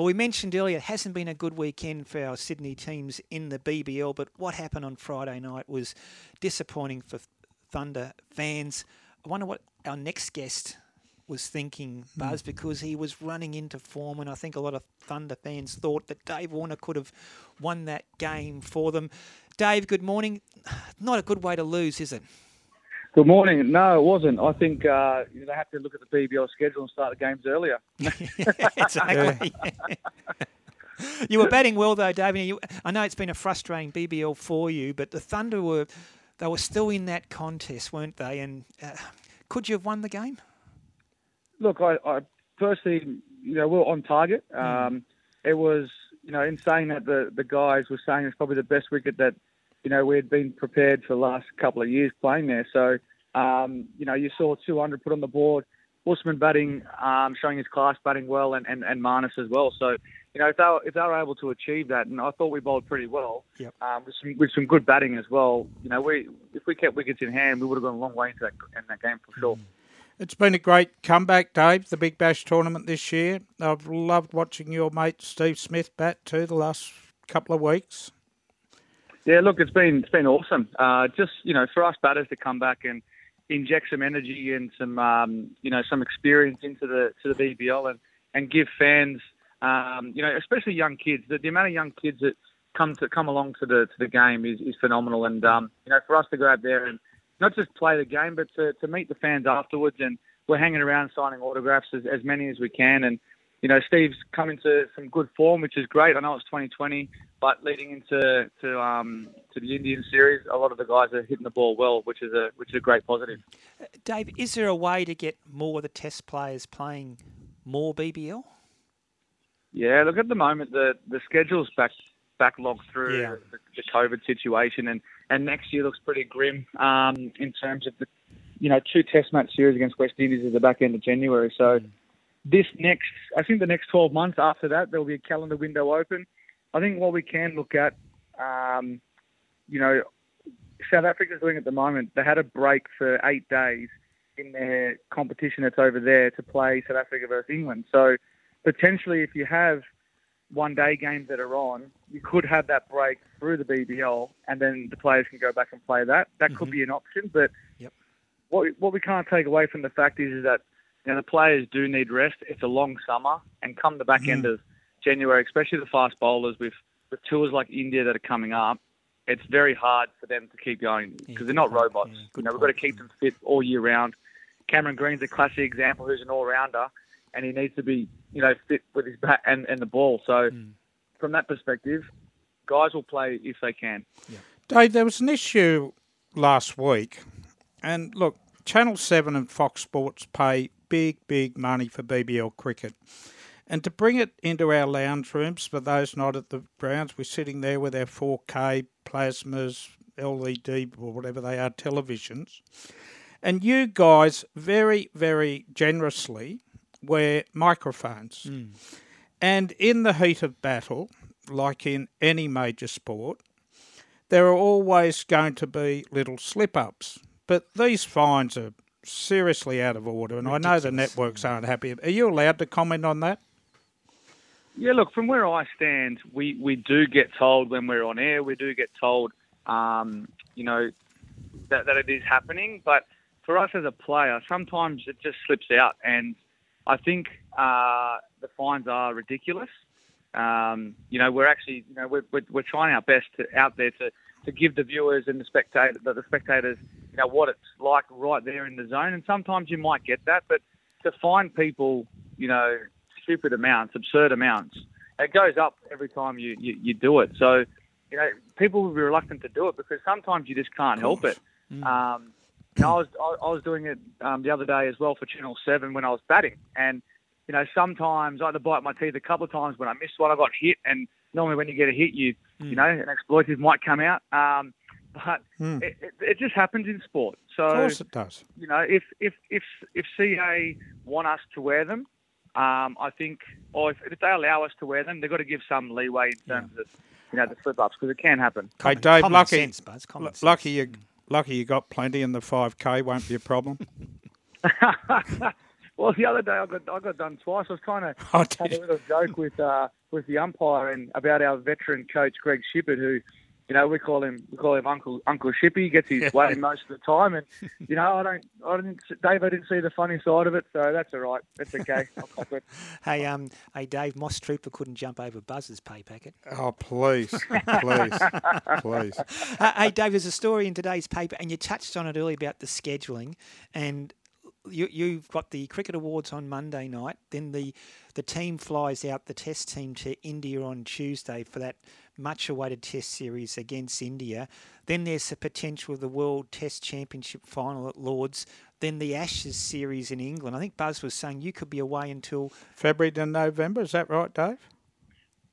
Well, we mentioned earlier it hasn't been a good weekend for our Sydney teams in the BBL, but what happened on Friday night was disappointing for Thunder fans. I wonder what our next guest was thinking, hmm. Buzz, because he was running into form, and I think a lot of Thunder fans thought that Dave Warner could have won that game for them. Dave, good morning. Not a good way to lose, is it? Good morning. No, it wasn't. I think uh, they have to look at the BBL schedule and start the games earlier. exactly. you were batting well though, David. You, I know it's been a frustrating BBL for you, but the Thunder were they were still in that contest, weren't they? And uh, could you have won the game? Look, I, I personally, you know, we are on target. Hmm. Um, It was, you know, in saying that the the guys were saying it's probably the best wicket that, you know, we had been prepared for the last couple of years playing there. So, um, you know, you saw 200 put on the board. Usman batting, um, showing his class, batting well, and, and, and Marnus as well. So, you know, if they, were, if they were able to achieve that, and I thought we bowled pretty well, yep. um, with, some, with some good batting as well, you know, we if we kept wickets in hand, we would have gone a long way into that, in that game for sure. It's been a great comeback, Dave, the Big Bash tournament this year. I've loved watching your mate Steve Smith bat too the last couple of weeks. Yeah, look, it's been it's been awesome. Uh, just you know, for us batters to come back and inject some energy and some um, you know some experience into the to the BBL and and give fans um, you know especially young kids the, the amount of young kids that come to come along to the to the game is, is phenomenal and um, you know for us to go out there and not just play the game but to, to meet the fans afterwards and we're hanging around signing autographs as, as many as we can and you know, Steve's come into some good form, which is great. I know it's 2020, but leading into to um, to the Indian series, a lot of the guys are hitting the ball well, which is a which is a great positive. Dave, is there a way to get more of the Test players playing more BBL? Yeah, look at the moment the the schedule's back backlogged through yeah. the, the, COVID situation, and and next year looks pretty grim um, in terms of the you know two Test match series against West Indies at the back end of January. So. Mm this next, I think the next 12 months after that, there will be a calendar window open. I think what we can look at, um, you know, South Africa's doing at the moment, they had a break for eight days in their competition that's over there to play South Africa versus England. So potentially, if you have one day games that are on, you could have that break through the BBL, and then the players can go back and play that. That mm-hmm. could be an option, but yep. what what we can't take away from the fact is, is that now the players do need rest. It's a long summer, and come the back mm. end of January, especially the fast bowlers with with tours like India that are coming up, it's very hard for them to keep going because yeah, they're not robots. Yeah, you know, we've got to keep them fit all year round. Cameron Green's a classic example who's an all-rounder, and he needs to be, you know, fit with his bat and, and the ball. So, mm. from that perspective, guys will play if they can. Yeah. Dave, there was an issue last week, and look, Channel 7 and Fox Sports pay big, big money for BBL cricket. And to bring it into our lounge rooms, for those not at the grounds, we're sitting there with our 4K plasmas, LED, or whatever they are, televisions. And you guys very, very generously wear microphones. Mm. And in the heat of battle, like in any major sport, there are always going to be little slip ups. But these fines are seriously out of order, and Ridiculous. I know the networks aren't happy. Are you allowed to comment on that? Yeah, look, from where I stand, we, we do get told when we're on air, we do get told, um, you know, that, that it is happening. But for us as a player, sometimes it just slips out. And I think uh, the fines are ridiculous. Um, you know, we're actually, you know, we're, we're, we're trying our best to, out there to, to give the viewers and the spectator, the, the spectators you know what it's like right there in the zone. And sometimes you might get that, but to find people, you know, stupid amounts, absurd amounts, it goes up every time you, you, you do it. So, you know, people will be reluctant to do it because sometimes you just can't help it. Mm. Um, I was I, I was doing it um, the other day as well for Channel Seven when I was batting, and you know sometimes I had to bite my teeth a couple of times when I missed one. I got hit, and normally when you get a hit, you mm. you know an exploitive might come out. Um, but mm. it, it, it, just happens in sport. So, of course it does. You know, if if if if CA want us to wear them, um, I think, or if, if, they allow us to wear them, they've got to give some leeway in terms yeah. of you know the flip ups because it can happen. Common, hey, Dave, lucky, sense, Buzz, l- lucky you, lucky you got plenty, and the five k won't be a problem. Well, the other day I got I got done twice. I was trying to Oh, have did a little joke with uh, with the umpire and about our veteran coach Greg Shipperd, who, you know, we call him we call him Uncle Uncle Shippy. He gets his way most of the time, and you know, I don't, I didn't, Dave, I didn't see the funny side of it, so that's all right. That's okay. I'll cop it. Hey, um, hey, Dave, Moss Trooper couldn't jump over Buzz's pay packet. Oh, please, please, please. uh, hey, Dave, there's a story in today's paper, and you touched on it earlier about the scheduling, and you, you've got the cricket awards on Monday night. Then the the team flies out, the Test team to India on Tuesday for that much-awaited Test series against India. Then there's the potential of the World Test Championship final at Lords. Then the Ashes series in England. I think Buzz was saying you could be away until February to November, is that right, Dave?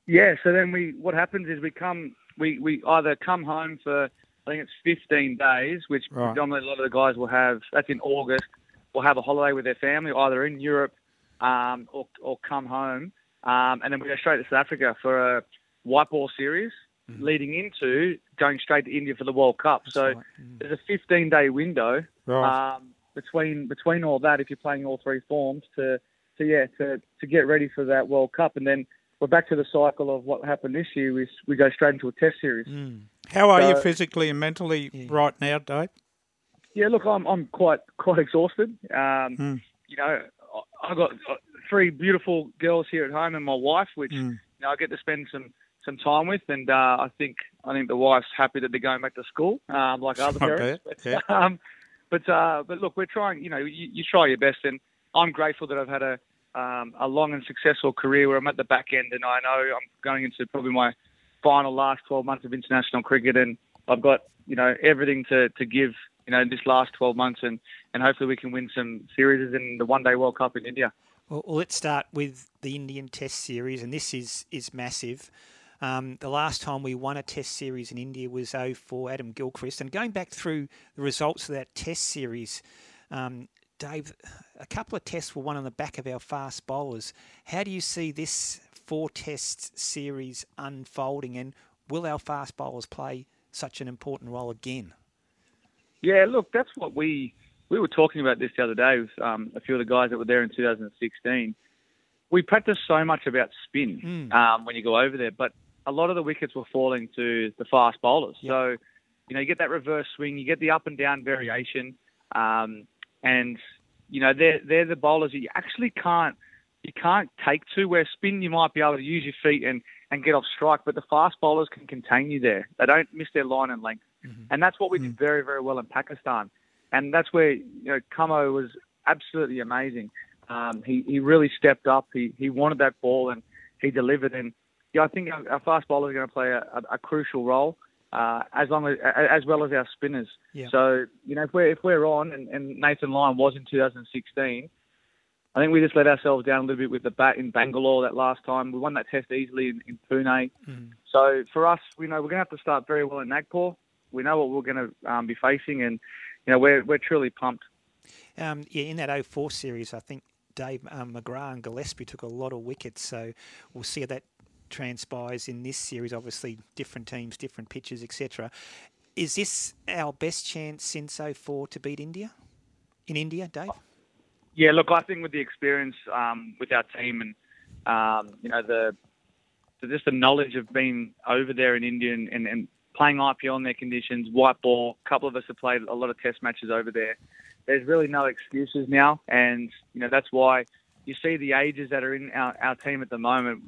Yeah. So then we, what happens is we come, we, we either come home for I think it's 15 days, which Right. predominantly a lot of the guys will have. That's in August. Will have a holiday with their family, either in Europe um, or, or come home, um, and then we go straight to South Africa for a white ball series, leading into going straight to India for the World Cup. so right. Mm. there's a 15 day window Right. um, between between all that if you're playing all three forms to to yeah to to get ready for that World Cup, and then we're back to the cycle of what happened this year. We we go straight into a Test series. Mm. How are you physically and mentally Yeah. right now, Dave? Yeah, look, I'm I'm quite quite exhausted. Um, Hmm. You know, I- I've got three beautiful girls here at home and my wife, which Mm. you know I get to spend some some time with, and uh, I think I think the wife's happy that they're going back to school, um, like other parents. But, yeah. um, but uh, but look, we're trying. You know, you, you try your best, and I'm grateful that I've had a um, a long and successful career where I'm at the back end, and I know I'm going into probably my final last 12 months of international cricket, and I've got you know everything to, to give. You know, this last 12 months, and, and hopefully we can win some series in the One Day World Cup in India. Well, let's start with the Indian Test series, and this is is massive. Um, the last time we won a Test series in India was 04 Adam Gilchrist, and going back through the results of that Test series, um, Dave, a couple of tests were won on the back of our fast bowlers. How do you see this four Test series unfolding, and will our fast bowlers play such an important role again? Yeah, look, that's what we we were talking about this the other day with um, a few of the guys that were there in 2016. We practiced so much about spin Mm. um, when you go over there, but a lot of the wickets were falling to the fast bowlers. Yep. So, you know, you get that reverse swing, you get the up and down variation, um, and you know they're they're the bowlers that you actually can't you can't take to. Where spin you might be able to use your feet and and get off strike, but the fast bowlers can contain you there. They don't miss their line and length, and that's what we did very very well in Pakistan, and that's where you know Kamo was absolutely amazing. Um, he he really stepped up. He he wanted that ball and he delivered. And yeah, I think our, our fast bowlers are going to play a, a, a crucial role. Uh, as long as as well as our spinners. Yeah. So you know if we're if we're on and, and Nathan Lyon was in 2016, I think we just let ourselves down a little bit with the bat in Bangalore that last time. We won that test easily in, in Pune. Mm. So for us, we know we're going to have to start very well in Nagpur. We know what we're going to um, be facing, and you know we're we're truly pumped. Um, yeah, in that 04 series, I think Dave um, McGrath and Gillespie took a lot of wickets, so we'll see how that transpires in this series. Obviously, different teams, different pitches, etc. Is this our best chance since 04 to beat India? In India, Dave? Yeah, look, I think with the experience um, with our team and um, you know the, the just the knowledge of being over there in India and, and, and playing IPL in their conditions, white ball. A couple of us have played a lot of Test matches over there. There's really no excuses now, and you know that's why you see the ages that are in our, our team at the moment.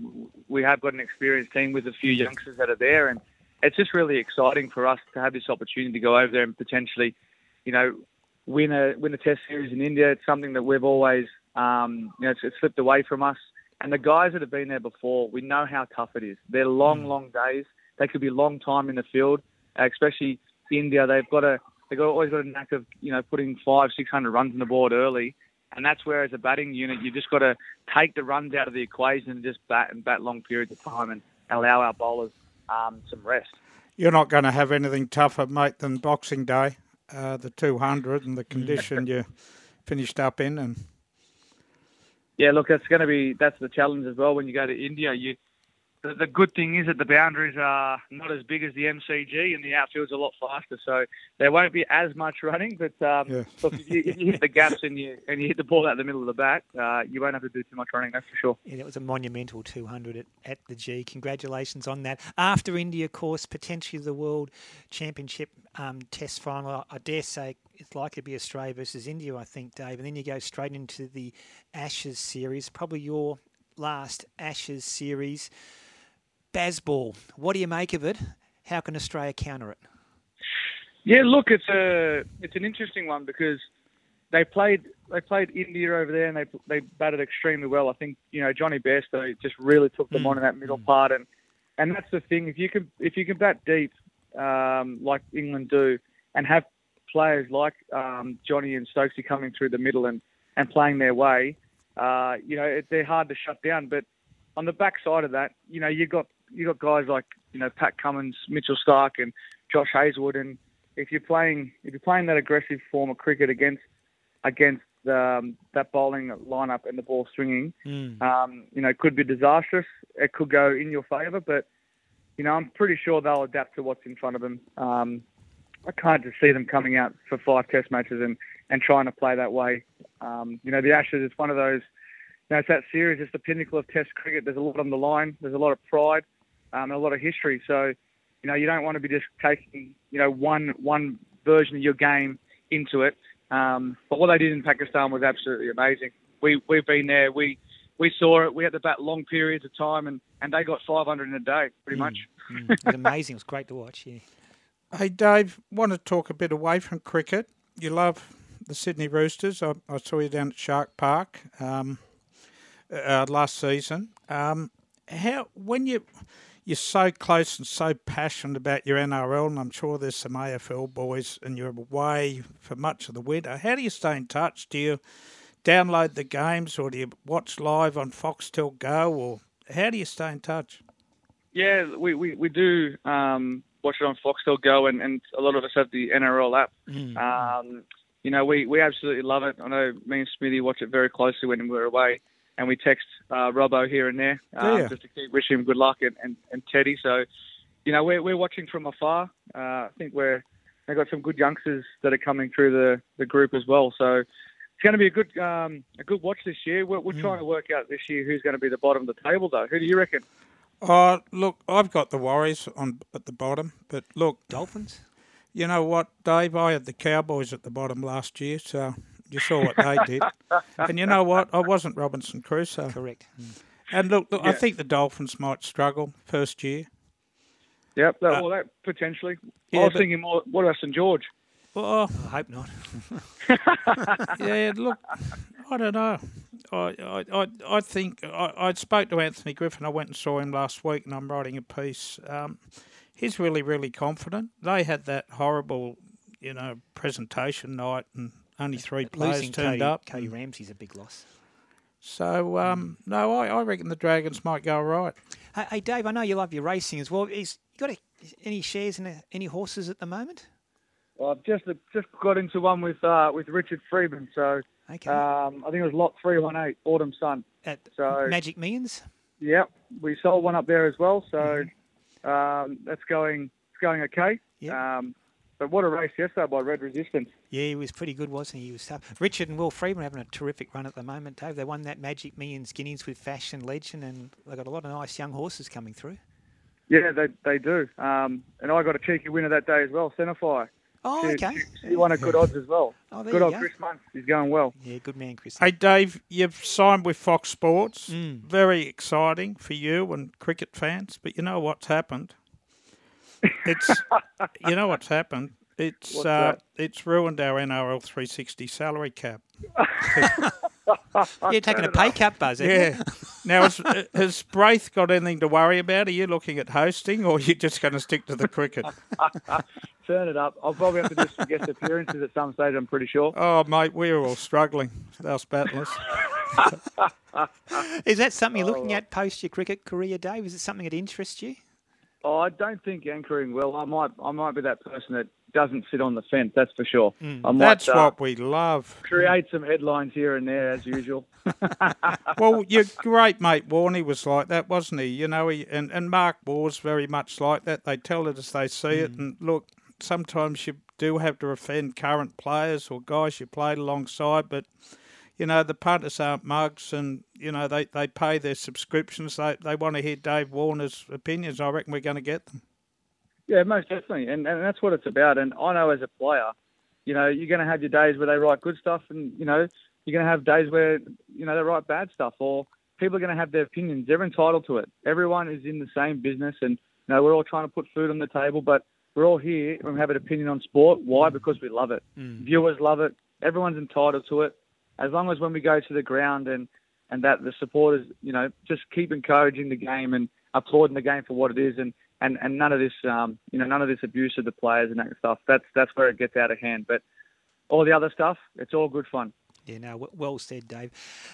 We have got an experienced team with a few youngsters that are there, and it's just really exciting for us to have this opportunity to go over there and potentially, you know, win a win a Test series in India. It's something that we've always, um, you know, it's, it's slipped away from us. And the guys that have been there before, we know how tough it is. They're long, long days. They could be a long time in the field, uh, especially India. They've got a they've got always got a knack of you know putting five, six hundred runs on the board early. And that's where, as a batting unit, you've just got to take the runs out of the equation and just bat and bat long periods of time and allow our bowlers um, some rest. You're not going to have anything tougher, mate, than Boxing Day, uh, the 200 and the condition you finished up in. And Yeah, look, that's going to be that's the challenge as well when you go to India. You the, the good thing is that the boundaries are not as big as the MCG and the outfield's a lot faster, so there won't be as much running. But um, Yeah. look, if you, if you hit the gaps and you and you hit the ball out the middle of the bat, uh, you won't have to do too much running. That's for sure. Yeah, that was a monumental 200 at, at the G. Congratulations on that. After India, of course, potentially the World Championship um, Test final. I dare say it's likely to be Australia versus India, I think, Dave. And then you go straight into the Ashes series, probably your last Ashes series. Bazball, what do you make of it? How can Australia counter it? Yeah, look, it's a it's an interesting one because they played they played India over there and they they batted extremely well. I think you know Johnny Bairstow just really took them Mm. on in that middle part, and and that's the thing. If you can if you can bat deep um, like England do, and have players like um, Johnny and Stokesy coming through the middle and and playing their way, uh, you know it, they're hard to shut down. But on the backside of that, you know you've got you got guys like you know Pat Cummins, Mitchell Stark, and Josh Hazlewood, and if you're playing if you're playing that aggressive form of cricket against against um, that bowling lineup and the ball swinging, Mm. um, you know, it could be disastrous. It could go in your favour, but you know, I'm pretty sure they'll adapt to what's in front of them. Um, I can't just see them coming out for five Test matches and, and trying to play that way. Um, you know, the Ashes is one of those. You know, it's that series. It's the pinnacle of Test cricket. There's a lot on the line. There's a lot of pride, um, and a lot of history. So, you know, you don't want to be just taking you know one one version of your game into it. Um, but what they did in Pakistan was absolutely amazing. We we've been there. We we saw it. We had to bat long periods of time, and, and they got 500 in a day, pretty much. Mm. It was amazing. It was great to watch. Yeah. Hey, Dave, want to talk a bit away from cricket? You love the Sydney Roosters. I, I saw you down at Shark Park um, uh, last season. Um, how when you you're so close and so passionate about your NRL, and I'm sure there's some AFL boys, and you're away for much of the winter. How do you stay in touch? Do you download the games, or do you watch live on Foxtel Go, or how do you stay in touch? Yeah, we, we, we do um, watch it on Foxtel Go, and, and a lot of us have the NRL app. Mm. Um, you know, we, we absolutely love it. I know me and Smithy watch it very closely when we're away, and we text uh, Robbo here and there um, Yeah. just to keep wishing him good luck and, and, and Teddy. So, you know, we're, we're watching from afar. Uh, I think we're they've got some good youngsters that are coming through the, the group as well. So it's going to be a good um, a good watch this year. We're, we're trying to work out this year who's going to be the bottom of the table, though. Who do you reckon? Oh, look, I've got the Warriors on at the bottom, but look, Dolphins? You know what, Dave? I had the Cowboys at the bottom last year, so you saw what they did. And you know what? I wasn't Robinson Crusoe. Correct. Mm. And look, look I think the Dolphins might struggle first year. Yep, that, Uh, well, that potentially. yeah, I was but- thinking more. What about St George? Well, I hope not. yeah, look, I don't know. I, I, I, I think I, I spoke to Anthony Griffin. I went and saw him last week, and I'm writing a piece. Um, he's really, really confident. They had that horrible, you know, presentation night, and only three players Losing turned Cody, up. Cody and- Ramsey's a big loss. So um, no, I, I reckon the Dragons might go all right. Hey, hey, Dave, I know you love your racing as well. Is you got a, any shares in a, any horses at the moment? Well, I've just just got into one with uh, with Richard Freedman. So Okay. um, I think it was lot three one eight, Autumn Sun. at so- Magic Millions? Yep, we sold one up there as well. So Mm-hmm. um, that's going it's going okay. Yeah. Um, but what a race yesterday by Red Resistance. Yeah, he was pretty good, wasn't he? He was tough. Richard and Will Freedman having a terrific run at the moment, Dave. They won that Magic Millions Guineas with Fashion Legend, and they've got a lot of nice young horses coming through. Yeah, they they do. Um, and I got a cheeky winner that day as well, Centerfire. Oh, She- okay. She, she won at good odds as well. Oh, there Good you old go. Chris Munce. He's going well. Yeah, good man, Chris. Hey Dave, you've signed with Fox Sports. Mm. Very exciting for you and cricket fans. But you know what's happened? It's you know what's happened. It's What's uh, it's ruined our NRL 360 salary cap. You're taking a pay cut, Buzz. Yeah. now has, has Braith got anything to worry about? Are you looking at hosting, or are you just going to stick to the cricket? Turn it up. I'll probably have to do some guest appearances at some stage. I'm pretty sure. Oh mate, we're all struggling. Us battlers. Is that something you're Oh, looking at post your cricket career, Dave? Is it something that interests you? Oh, I don't think anchoring will. I might, I might be that person that doesn't sit on the fence. That's for sure. Mm. Might, That's uh, what we love. create some headlines here and there as usual. well, your great mate Warney was like that, wasn't he? You know, he, and, and Mark Moore's very much like that. They tell it as they see it. And look, sometimes you do have to offend current players or guys you played alongside, but, you know, the punters aren't mugs and, you know, they, they pay their subscriptions. They, they want to hear Dave Warner's opinions. I reckon we're going to get them. Yeah, most definitely, and and that's what it's about. And I know as a player, you know, you're going to have your days where they write good stuff, and you know, you're going to have days where you know they write bad stuff, or people are going to have their opinions. They're entitled to it. Everyone is in the same business, and you know, we're all trying to put food on the table, but we're all here and we have an opinion on sport. Why? Because we love it. Mm. Viewers love it. Everyone's entitled to it. As long as when we go to the ground and and that the supporters, you know, just keep encouraging the game and applauding the game for what it is, and and, and none of this, um, you know, none of this abuse of the players and that stuff. That's that's where it gets out of hand. But all the other stuff, it's all good fun. Yeah, no, well said, Dave.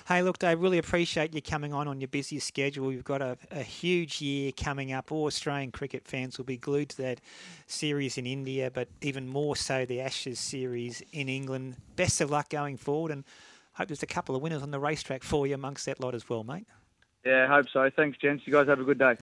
Hey, look, Dave, really appreciate you coming on on your busy schedule. You've got a, a huge year coming up. All Australian cricket fans will be glued to that series in India, but even more so the Ashes series in England. Best of luck going forward, and hope there's a couple of winners on the racetrack for you amongst that lot as well, mate. Yeah, I hope so. Thanks, gents. You guys have a good day.